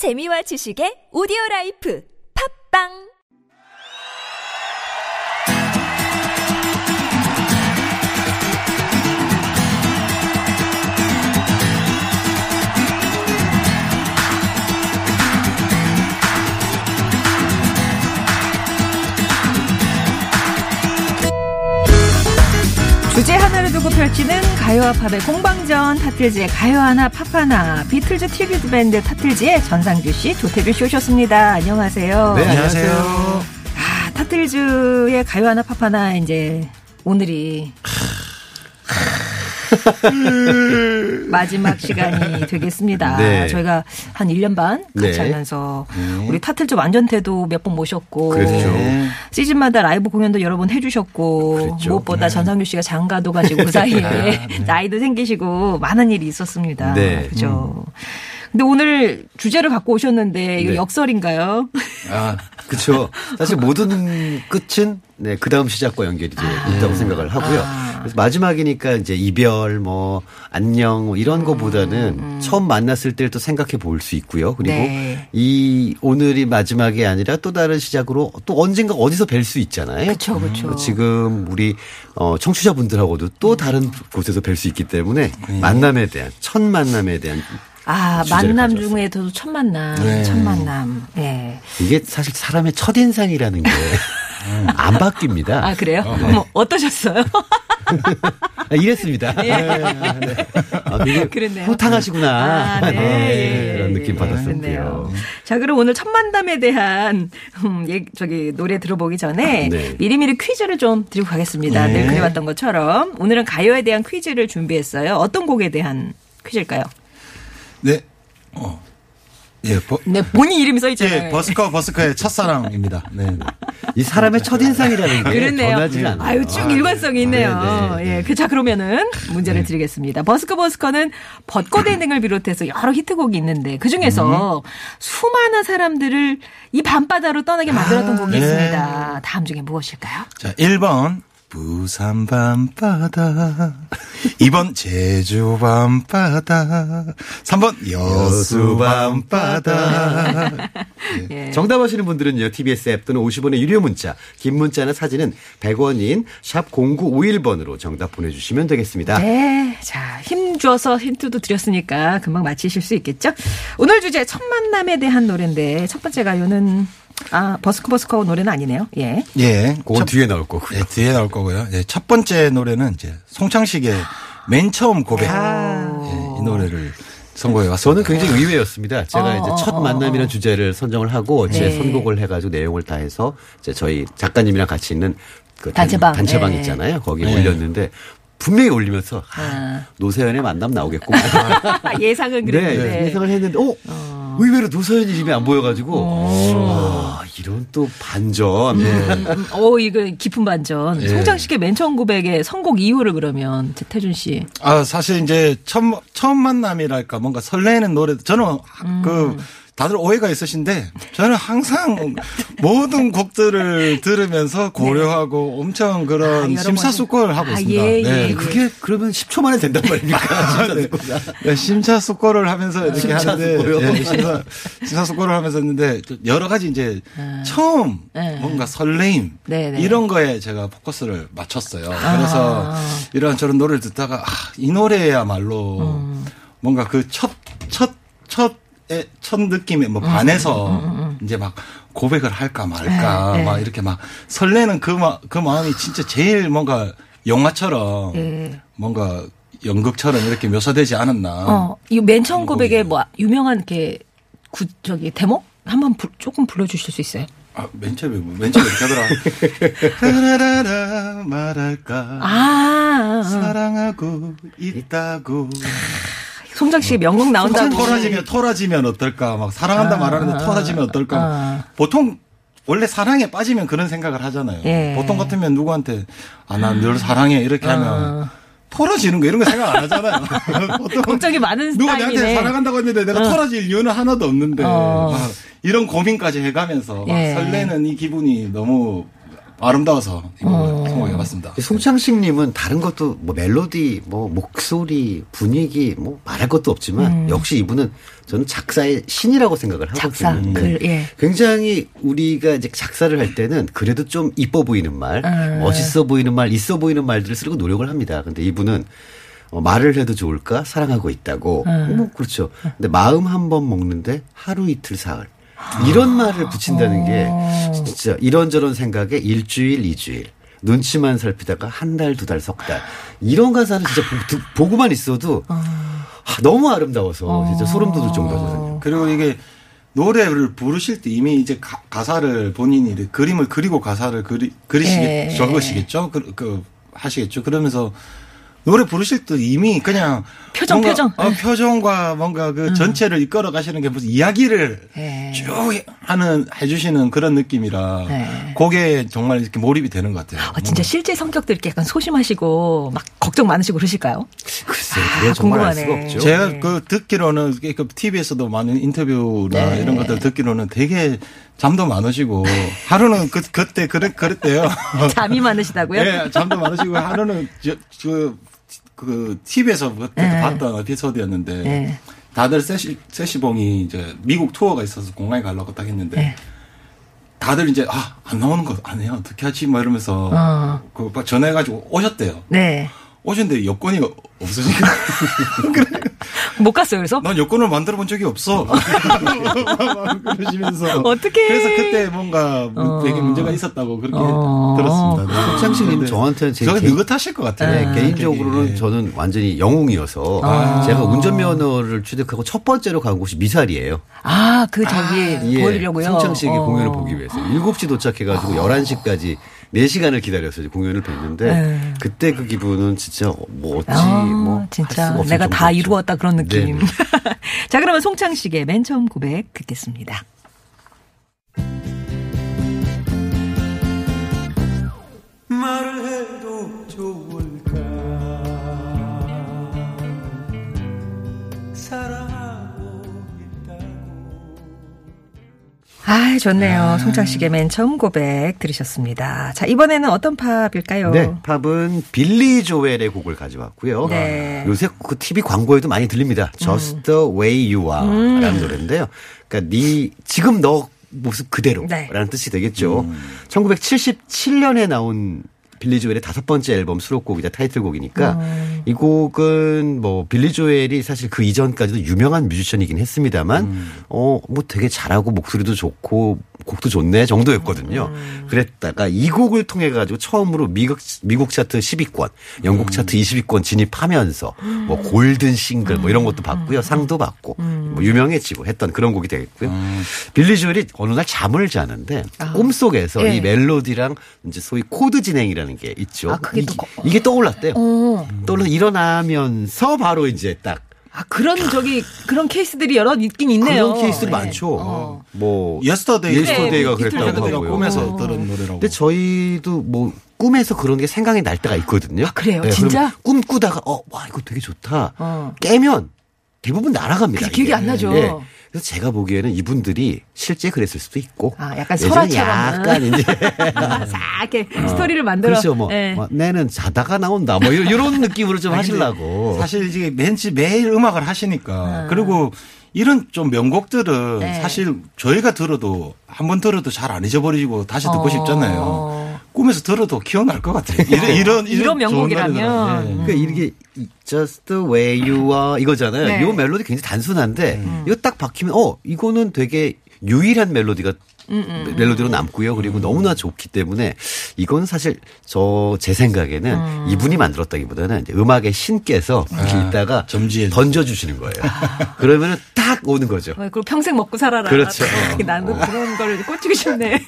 재미와 지식의 오디오 라이프. 팝빵 주제 하나를 두고 펼치는 가요와 팝의 공방전 타틀즈의 가요 하나 팝 하나 비틀즈 tribute 밴드 타틀즈의 전상규 씨 조태준 씨 오셨습니다. 안녕하세요. 네, 안녕하세요. 아, 타틀즈의 가요 하나 팝 하나 이제 오늘이 마지막 시간이 되겠습니다. 네. 저희가 한 1년 반 같이 네. 하면서 우리 타틀즈 완전태도 몇 번 모셨고 그렇죠. 시즌마다 라이브 공연도 여러 번 해주셨고 그랬죠. 무엇보다 전상규 씨가 장가도 가지고 그 사이에 나이도 생기시고 많은 일이 있었습니다. 네. 그죠. 근데 오늘 주제를 갖고 오셨는데 이거 네. 역설인가요? 아, 그렇죠. 사실 모든 끝은 네, 그 다음 시작과 연결이 이제 있다고 생각을 하고요. 그래서 마지막이니까 이제 이별, 뭐, 안녕, 뭐 이런 거보다는 처음 만났을 때를 또 생각해 볼 수 있고요. 그리고 네. 이 오늘이 마지막이 아니라 또 다른 시작으로 또 언젠가 어디서 뵐 수 있잖아요. 그쵸, 그쵸. 지금 우리 어, 청취자분들하고도 또 다른 곳에서 뵐 수 있기 때문에 만남에 대한, 첫 만남에 대한 아, 만남 가져왔어요. 중에도 첫 만남, 네. 첫 만남. 예. 이게 사실 사람의 첫인상이라는 게 안 바뀝니다. 아, 그래요? 어머, 어떠셨어요? 아, 이랬습니다. 예. 네. 아, 되게 그랬네요. 호탕하시구나. 아, 네. 예, 그런 예, 느낌 예. 받았었고요. 그렇네요. 자, 그럼 오늘 첫 만남에 대한 음, 예, 저기 노래 들어보기 전에 네. 미리미리 퀴즈를 좀 드리고 가겠습니다. 늘 그래왔던 것처럼 오늘은 가요에 대한 퀴즈를 준비했어요. 어떤 곡에 대한 퀴즈일까요? 네. 어. 예, 버, 네, 본인 이름이 써 있잖아요. 예, 버스커 버스커의 첫사랑입니다. 네. 이 사람의 첫인상이라는 게 그렇네요. 변하지 않아요. 아유, 쭉 일관성이 있네요. 네, 네, 예. 그, 자, 그러면은 문제를 드리겠습니다. 버스커 버스커는 벚꽃 엔딩을 비롯해서 여러 히트곡이 있는데 그 중에서 수많은 사람들을 이 밤바다로 떠나게 만들었던 곡이 네. 있습니다. 다음 중에 무엇일까요? 자, 1번 부산 밤바다. 2번 제주 밤바다. 3번 여수 밤바다. 예. 정답 하시는 분들은요, TBS 앱 또는 50원의 유료 문자, 긴 문자나 사진은 100원인 샵 0951번으로 정답 보내주시면 되겠습니다. 네. 자, 힘줘서 힌트도 드렸으니까 금방 맞히실 수 있겠죠? 오늘 주제 첫 만남에 대한 노래인데 첫 번째 가요는 아, 버스커 버스커 노래는 아니네요. 예. 예. 그건 첫, 뒤에 나올 거고요. 예, 뒤에 나올 거고요. 예, 첫 번째 노래는 이제 송창식의 맨 처음 고백. 아. 예, 이 노래를 선고해 저는 왔습니다. 굉장히 의외였습니다. 제가 어, 이제 어, 첫 어, 만남이라는 주제를 선정을 하고 제 네. 선곡을 해가지고 내용을 다 해서 이제 저희 작가님이랑 같이 있는 그 단- 단체방. 단체방 네. 있잖아요. 거기에 네. 올렸는데 분명히 올리면서 아, 아. 노세연의 만남 나오겠구만. 예상은 네, 그랬는데. 예상을 했는데, 어, 의외로 노서연이 집에 안 보여가지고, 아, 이런 또 반전. 음, 오, 이거 깊은 반전. 예. 송창식의 맨 처음 고백의 선곡 이유를 그러면 태준 씨. 아, 사실 이제 처음, 처음 만남이랄까 뭔가 설레는 노래, 저는 음. 그, 다들 오해가 있으신데 저는 항상 모든 곡들을 들으면서 고려하고 엄청 아, 그런 여러 심사숙고를 하고 아, 있습니다. 예, 네. 예. 그게 그러면 10초 만에 된단 말입니까? 심사숙고가. 네, 심사숙고를 하면서 이렇게 심사숙고요? 하는데 예, 심사, 심사숙고를 하면서 했는데 여러 가지 이제 처음 네. 뭔가 설레임 네, 네. 이런 거에 제가 포커스를 맞췄어요. 그래서 이런 저런 노래를 듣다가 아, 이 노래야말로 뭔가 그 첫 첫 첫 첫 느낌에 뭐 반해서 이제 막 고백을 할까 말까 네, 네. 막 이렇게 막 설레는 그, 마, 그 마음이 진짜 제일 뭔가 영화처럼 예. 뭔가 연극처럼 이렇게 묘사되지 않았나. 어, 이맨 처음 고백의 뭐 유명한 이렇게 구, 저기 대목 한번 불- 조금 불러주실 수 있어요? 아, 맨 처음에, 뭐, 맨 처음에 이렇게 하더라. 말할까. 아, 사랑하고 있다고. 송창식의 명곡 나온다고. 토라지면, 토라지면 어떨까. 막 사랑한다 말하는데 토라지면 어떨까. 아. 보통 원래 사랑에 빠지면 그런 생각을 하잖아요. 예. 보통 같으면 누구한테 아, 난늘 사랑해. 이렇게 하면 토라지는 거 이런 거 생각 안 하잖아요. 보통 걱정이 많은 누가 스타일이네. 내한테 사랑한다고 했는데 내가 토라질 이유는 하나도 없는데 어. 막 이런 고민까지 해가면서 막 예. 설레는 이 기분이 너무 아름다워서 이 곡을 선곡해봤습니다. 송창식님은 다른 것도 뭐 멜로디, 뭐 목소리, 분위기 뭐 말할 것도 없지만 역시 이분은 저는 작사의 신이라고 생각을 하거든요. 작사, 네. 글, 예. 굉장히 우리가 이제 작사를 할 때는 그래도 좀 이뻐 보이는 말, 음. 멋있어 보이는 말, 있어 보이는 말들을 쓰려고 노력을 합니다. 근데 이분은 어, 말을 해도 좋을까 사랑하고 있다고. 음. 뭐 그렇죠. 근데 마음 한 번 먹는데 하루 이틀 사흘. 이런 말을 붙인다는 게 어. 진짜 이런저런 생각에 일주일, 이주일. 눈치만 살피다가 한 달, 두 달, 석 달. 이런 가사는 진짜 보, 듣- 보고만 있어도 어. 아, 너무 아름다워서 진짜 소름 돋을 정도거든요. 그리고 이게 노래를 부르실 때 이미 이제 가, 사를 본인이 그림을 그리고 가사를 그리, 그리시겠, 예. 적으시겠죠? 그, 그, 하시겠죠? 그러면서 노래 부르실 때 이미 그냥 표정, 뭔가, 표정. 어, 표정과 뭔가 그 전체를 이끌어 가시는 게 무슨 이야기를 예. 쭉 하는 해주시는 그런 느낌이라 네. 그게 정말 이렇게 몰입이 되는 것 같아요. 아, 진짜 실제 성격도 이렇게 약간 소심하시고 막 걱정 많으시고 그러실까요? 글쎄, 그건 정말 알 수가 궁금하네. 없죠. 제가 네. 그 듣기로는 그 TV에서도 많은 인터뷰나 네. 이런 것들 듣기로는 되게 잠도 많으시고 하루는 그 그때 그랬 그랬대요. 잠이 많으시다고요? 예, 잠도 많으시고 하루는 저, 그, 그 TV에서 그때 네. 봤던 에피소드였는데 네. 다들 세시 세시봉이 이제 미국 투어가 있어서 공항에 가려고 딱 했는데 네. 다들 이제 아 안 나오는 거안 해요 어떻게 하지 막 이러면서 어. 그 전화해가지고 오셨대요. 네. 오셨는데 여권이 없으니까 못 갔어요, 그래서? 난 여권을 만들어 본 적이 없어. 그러시면서. 어떡해. 그래서 그때 뭔가 어. 되게 문제가 있었다고 그렇게 어. 들었습니다. 네. 송창식님 근데 저한테는 제 개인- 느긋하실 것 같아요. 네, 그게. 개인적으로는 예. 저는 완전히 영웅이어서 아. 제가 운전면허를 취득하고 첫 번째로 간 곳이 미사리예요. 아, 그 저기 예, 보여드려고요. 송창식의 어. 공연을 보기 위해서 7시 도착해가지고 11시까지 4시간을 기다려서 공연을 뵀는데 네. 그때 그 기분은 진짜 뭐 어찌 아, 뭐할 진짜 내가 다. 이루었다 그런 느낌. 네. 자, 그러면 송창식의 맨 처음 고백 듣겠습니다. 말을 해도 좋을 아, 좋네요. 송창식의 맨 처음 고백 들으셨습니다. 자, 이번에는 어떤 팝일까요? 네, 팝은 빌리 조엘의 곡을 가져왔고요. 네. 음. 요새 그 TV 광고에도 많이 들립니다. Just the way you are 라는 노래인데요. 그러니까 네 지금 너 모습 그대로라는 네. 뜻이 되겠죠. 1977년에 나온 빌리 조엘의 다섯 번째 앨범 수록곡이자 타이틀곡이니까 음. 이 곡은 뭐 빌리 조엘이 사실 그 이전까지도 유명한 뮤지션이긴 했습니다만 음. 어뭐 되게 잘하고 목소리도 좋고 곡도 좋네 정도였거든요. 음. 그랬다가 이 곡을 통해 가지고 처음으로 미국 미국 차트 10위권, 영국 차트 20위권 진입하면서 뭐 골든 싱글 뭐 이런 것도 받고요. 상도 받고 뭐 유명해지고 했던 그런 곡이 되겠고요. 빌리 조엘이 어느 날 잠을 자는데 꿈속에서 예. 이 멜로디랑 이제 소위 코드 진행이라는 게 있죠. 아, 이게, 이게 떠올랐대요. 어. 떠올라 일어나면서 바로 이제 딱 아, 그런 저기 그런 케이스들이 여러 있긴 있네요. 그런 케이스들이 네. 많죠. 어. 뭐 예스터데이. 예스터데이가 네, 그랬다고 하고요. 꿈에서 어. 들은 노래라고. 근데 저희도 뭐 꿈에서 그런 게 생각이 날 때가 있거든요. 아, 그래요? 그러면 진짜? 꿈 꾸다가 어, 와 이거 되게 좋다. 어. 깨면 대부분 날아갑니다. 기억이. 안 나죠. 예. 그래서 제가 보기에는 이분들이 실제 그랬을 수도 있고. 아, 약간 설화처럼. 약간 이제 싹 이렇게 스토리를 만들어. 그렇죠. 뭐, 예. 뭐 내는 자다가 나온다. 뭐 이런, 이런 느낌으로 좀 하시려고. 사실 이제 왠지 매일 음악을 하시니까 그리고 이런 좀 명곡들은 네. 사실 저희가 들어도 한 번 들어도 잘 안 잊어버리고 다시 듣고 어. 싶잖아요. 꿈에서 들어도 기억날 것 같아요. 이런 이런 이런 명곡이라면. 네. 그러니까 이게 just the way you are 이거잖아요. 네. 이 멜로디 굉장히 단순한데 이거 딱 박히면 어 이거는 되게 유일한 멜로디가 음, 멜로디로 남고요. 그리고 너무나 좋기 때문에 이건 사실 저 제 생각에는 음. 이분이 만들었다기보다는 이제 음악의 신께서 이렇게 아, 있다가 점지해 던져 주시는 거예요. 그러면은 딱 오는 거죠. 어, 그리고 평생 먹고 살아라. 그렇죠. 나는 그런 걸 꽂히고 싶네.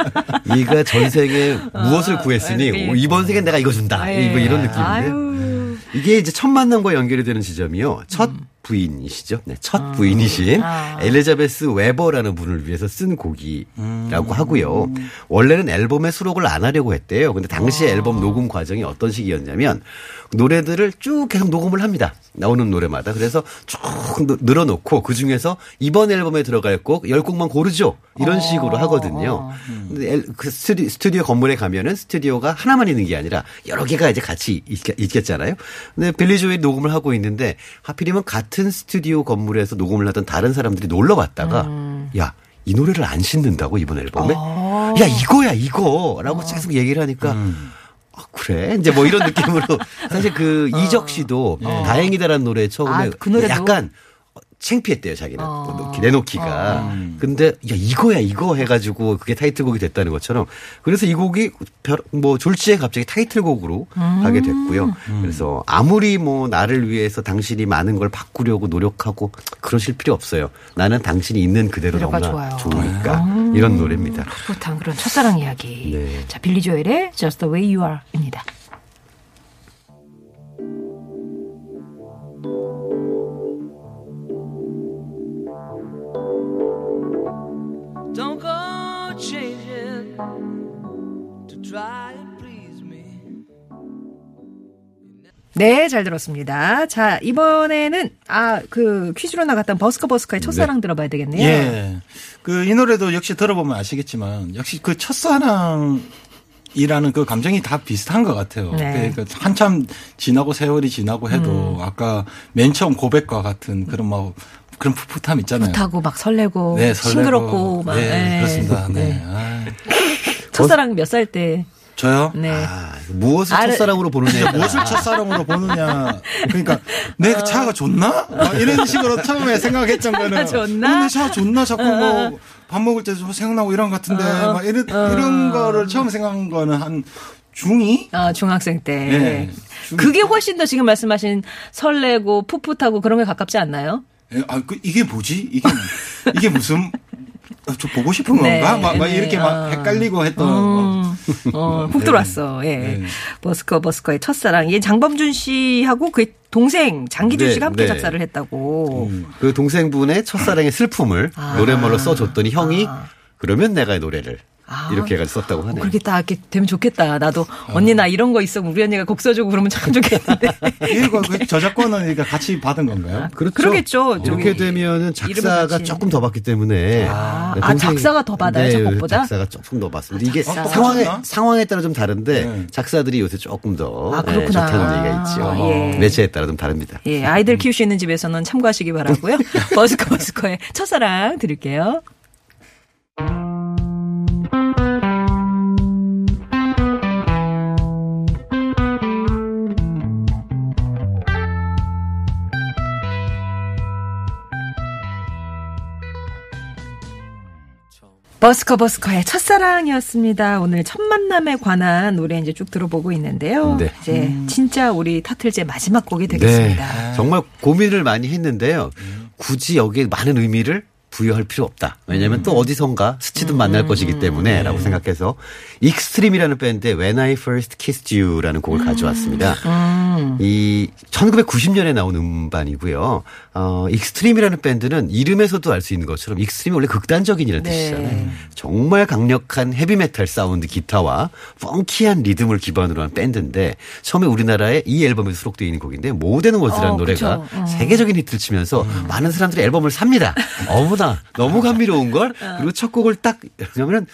이가 전생에 무엇을 구했으니 네. 이번 생엔 내가 이거 준다. 예. 이거 이런 느낌인데. 아유. 이게 이제 첫 만남과 연결이 되는 지점이요. 첫 부인이시죠. 네, 첫 부인이신 엘리자베스 웨버라는 분을 위해서 쓴 곡이라고 하고요. 원래는 앨범에 수록을 안 하려고 했대요. 근데 당시 앨범 녹음 과정이 어떤 식이었냐면 노래들을 쭉 계속 녹음을 합니다. 나오는 노래마다. 그래서 쭉 늘- 늘어놓고 그 중에서 이번 앨범에 들어갈 곡 10곡만 고르죠. 이런 식으로 하거든요. 근데 엘- 그 스튜디오, 스튜디오 건물에 가면은 스튜디오가 하나만 있는 게 아니라 여러 개가 이제 같이 있, 있겠잖아요. 근데 빌리 조엘이 녹음을 하고 있는데 하필이면 같은 스튜디오 건물에서 녹음을 하던 다른 사람들이 놀러 왔다가 야, 이 노래를 안 싣는다고 이번 앨범에? 야, 이거야, 이거라고 계속 얘기를 하니까 아, 그래? 이제 뭐 이런 느낌으로. 사실 그 이적 씨도 다행이다라는 노래 처음에 아, 그 노래도? 약간 창피했대요, 자기는. 어. 뭐 내놓기가. 근데, 야, 이거야, 이거 해가지고 그게 타이틀곡이 됐다는 것처럼. 그래서 이 곡이 별, 뭐, 졸지에 갑자기 타이틀곡으로 가게 됐고요. 그래서 아무리 뭐, 나를 위해서 당신이 많은 걸 바꾸려고 노력하고 그러실 필요 없어요. 나는 당신이 있는 그대로 너무나 좋아요. 좋으니까. 이런 노래입니다. 풋풋한 그런 첫사랑 이야기. 네. 자, 빌리 조엘의 Just the Way You Are입니다. 네, 잘 들었습니다. 자, 이번에는 아, 그 퀴즈로 나갔던 버스커 버스커의 첫사랑 들어봐야 되겠네요. 예. 그 이 노래도 역시 들어보면 아시겠지만 역시 그 첫사랑 이라는 그 감정이 다 비슷한 것 같아요. 네. 그 한참 지나고 세월이 지나고 해도 음. 아까 맨 처음 고백과 같은 그런 뭐 그런 풋풋함 있잖아요. 풋하고 막 설레고, 네, 설레고. 싱그럽고 막 네, 예. 그렇습니다. 네. 네. 아, 첫사랑 몇 살 때? 저요? 네. 아, 무엇을 알을- 첫사랑으로 보느냐. 무엇을 첫사랑으로 보느냐. 그러니까 내 차가 좋나? 막 이런 식으로 처음에 생각했던 거는 좋나? 어, 내 차가 좋나? 자꾸 뭐밥 먹을 때도 생각나고 이런 것 같은데 막 이런 이런 거를 처음 생각한 거는 한 중2? 아, 중학생 때. 네. 그게 훨씬 더 지금 말씀하신 설레고 풋풋하고 그런 게 가깝지 않나요? 예, 아, 그 이게 뭐지? 이게 이게 무슨 어, 저 보고 싶은 건가? 네, 막, 막 네, 이렇게 막 어. 헷갈리고 했던. 음, 어, 훅 들어왔어. 예. 네. 버스커 버스커의 첫사랑. 이 장범준 씨하고 그 동생 장기준 네, 씨가 함께 네. 작사를 했다고. 그 동생분의 첫사랑의 슬픔을 아. 노래말로 써줬더니 형이 그러면 내가 노래를 아. 이렇게 해가지고 썼다고 어, 하네요. 그렇게 딱 이렇게 되면 좋겠다. 나도 언니 나 이런 거 있어. 우리 언니가 곡 써주고 그러면 참 좋겠는데. 이거 그 저작권은 그러니까 같이 받은 건가요? 그렇죠. 그러겠죠. 이렇게 되면은 작사가. 조금 더 받기 때문에 아, 네, 아, 작사가 더 받아요, 네, 작곡보다? 작사가 조금 더 받습니다. 이게 작사. 상황에? 상황에 따라 좀 다른데 네. 작사들이 요새 조금 더 아, 네, 그렇구나. 좋다는 얘기가 있죠. 예. 매체에 따라 좀 다릅니다. 예, 아이들 키우시는 집에서는 참고하시기 바라고요. 버스커 버스커의 첫사랑 들을게요. 버스커 버스커의 첫사랑이었습니다. 오늘 첫 만남에 관한 노래 이제 쭉 들어보고 있는데요. 네. 이제 진짜 우리 타틀제 마지막 곡이 되겠습니다. 네. 정말 고민을 많이 했는데요. 굳이 여기에 많은 의미를 부여할 필요 없다. 왜냐하면 음. 또 어디선가 스치듯 만날 것이기 때문에 라고 생각해서 익스트림이라는 밴드의 When I First Kissed You라는 곡을 가져왔습니다. 음. 이 1990년에 나온 음반이고요. 어, 익스트림이라는 밴드는 이름에서도 알 수 있는 것처럼 익스트림이 원래 극단적인이라는 네. 뜻이잖아요. 정말 강력한 헤비메탈 사운드 기타와 펑키한 리듬을 기반으로 한 밴드인데 처음에 우리나라에 이 앨범에 수록되어 있는 곡인데 More Than Words라는 어, 노래가. 어. 세계적인 히트를 치면서 많은 사람들이 앨범을 삽니다. 어머나 너무 감미로운 걸 그리고 첫 곡을 딱 그러면은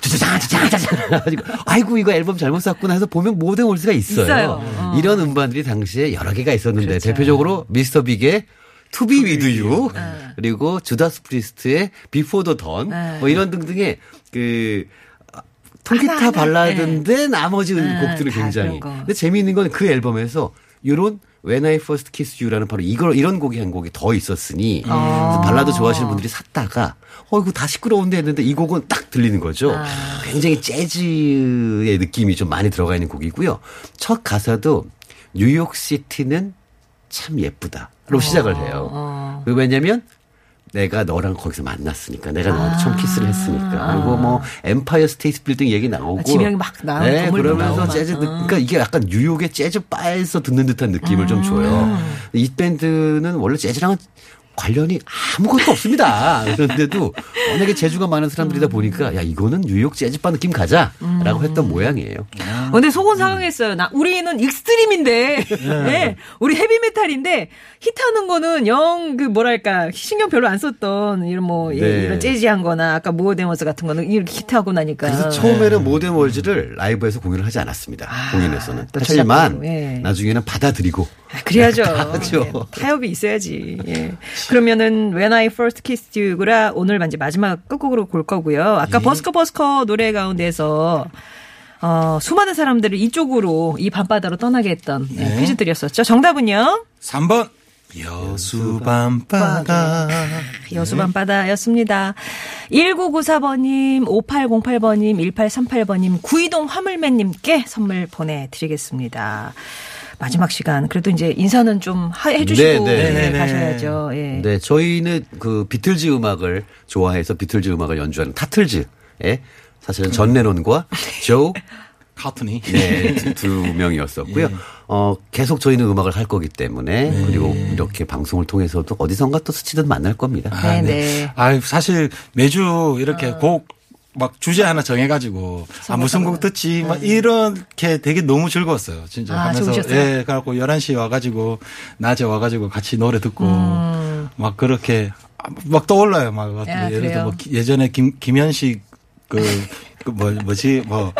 짜자자자자자 아이고 이거 앨범 잘못 샀구나 해서 보면 More Than Words가 있어요. 있어요. 어. 이런 음반들이 당시에 여러 개가 있었는데 그렇죠. 대표적으로 미스터 빅의 To Be With You 그리고 주다스 프리스트의 Before the Dawn 네. 뭐 이런 등등의 그 통기타 하나, 하나. 발라드인데 나머지 네, 곡들을 다 굉장히. 근데 재미있는 건 그 앨범에서 요런 When I First Kissed You라는 바로 이걸 이런 곡이 한 곡이 더 있었으니 아. 발라드 좋아하시는 분들이 샀다가 어 이거 다 시끄러운데 했는데 이 곡은 딱 들리는 거죠. 아. 굉장히 재즈의 느낌이 좀 많이 들어가 있는 곡이고요. 첫 가사도 뉴욕 시티는 참 예쁘다로 시작을 해요. 어. 그 왜냐면 내가 너랑 거기서 만났으니까 내가 너한테 처음 키스를 했으니까 그리고 뭐 엠파이어 스테이트 빌딩 얘기 나오고 아, 지명이 막 나오고 네, 그러면서 재즈 막. 듣- 그러니까 이게 약간 뉴욕의 재즈 바에서 듣는 듯한 느낌을 좀 줘요. 이 밴드는 원래 재즈랑은 관련이 아무것도 없습니다. 그런데도 워낙에 재주가 많은 사람들이다 보니까 야 이거는 뉴욕 재즈바 느낌 가자라고 했던 모양이에요. 어, 근데 속은 상해했어요. 나 우리는 익스트림인데, 네. 우리 헤비메탈인데 히트하는 거는 영 그 뭐랄까 신경 별로 안 썼던 이런 뭐 예, 네. 이런 재즈한거나 아까 More Than Words 같은 거는 이렇게 히트하고 나니까. 그래서 처음에는 More Than Words를 라이브에서 공연을 하지 않았습니다. 공연에서는. 아, 또 하지만 예. 나중에는 받아들이고 아, 그래야죠. 하죠. 예, 타협이 있어야지. 예. 그러면은 When I First Kissed You가 오늘 이제 마지막 끝곡으로 골 거고요. 아까 예. 버스커 버스커 노래 가운데서 어, 수많은 사람들을 이쪽으로 이 밤바다로 떠나게 했던 예, 네. 퀴즈들이었었죠. 정답은요? 3번 여수 밤바다. 여수 밤바다였습니다. 1994번님, 5808번님, 1838번님, 구이동 화물맨님께 선물 보내드리겠습니다. 마지막 시간. 그래도 이제 인사는 좀 하- 해주시고 네, 네. 예, 네, 네. 가셔야죠. 예. 네, 저희는 그 비틀즈 음악을 좋아해서 비틀즈 음악을 연주하는 타틀즈의 사실은 존 레논과 조 카트니. 네, 두- 두 명이었었고요. 어, 계속 저희는 음악을 할 거기 때문에 그리고 이렇게 방송을 통해서도 어디선가 또 스치듯 만날 겁니다. 네, 네. 아, 사실 매주 이렇게 곡 막 주제 하나 정해가지고 아 무슨 곡 듣지 막 이렇게 되게 너무 즐거웠어요 진짜 네. 아, 하면서 좋으셨어요? 예 그래갖고 11시에 와가지고 낮에 와가지고 같이 노래 듣고 막 그렇게 막 떠올라요 막 음. 야, 예를 그래요? 들어 뭐 기- 예전에 김 김현식 그뭐 뭐지 뭐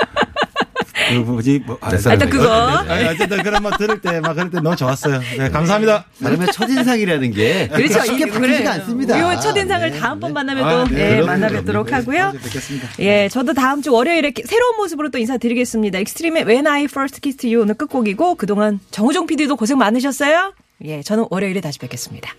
그 뭐지 뭐 아, 일단 그거. 아니, 어쨌든 그런 막 들을 때 막 그럴 때 너무 좋았어요 네, 감사합니다 사람의 첫인상이라는 게 그렇죠. 쉽게 이- 바뀌지가 그래. 않습니다. 이 첫인상을 다음번 만나면 아, 또 네, 예, 만나 뵙도록 그럼요. 하고요. 네, 뵙겠습니다. 예, 저도 다음 주 월요일에 기- 새로운 모습으로 또 인사드리겠습니다. Extreme의 When I First Kissed You 오늘 끝곡이고 그동안 정우종 PD도 고생 많으셨어요. 예, 저는 월요일에 다시 뵙겠습니다.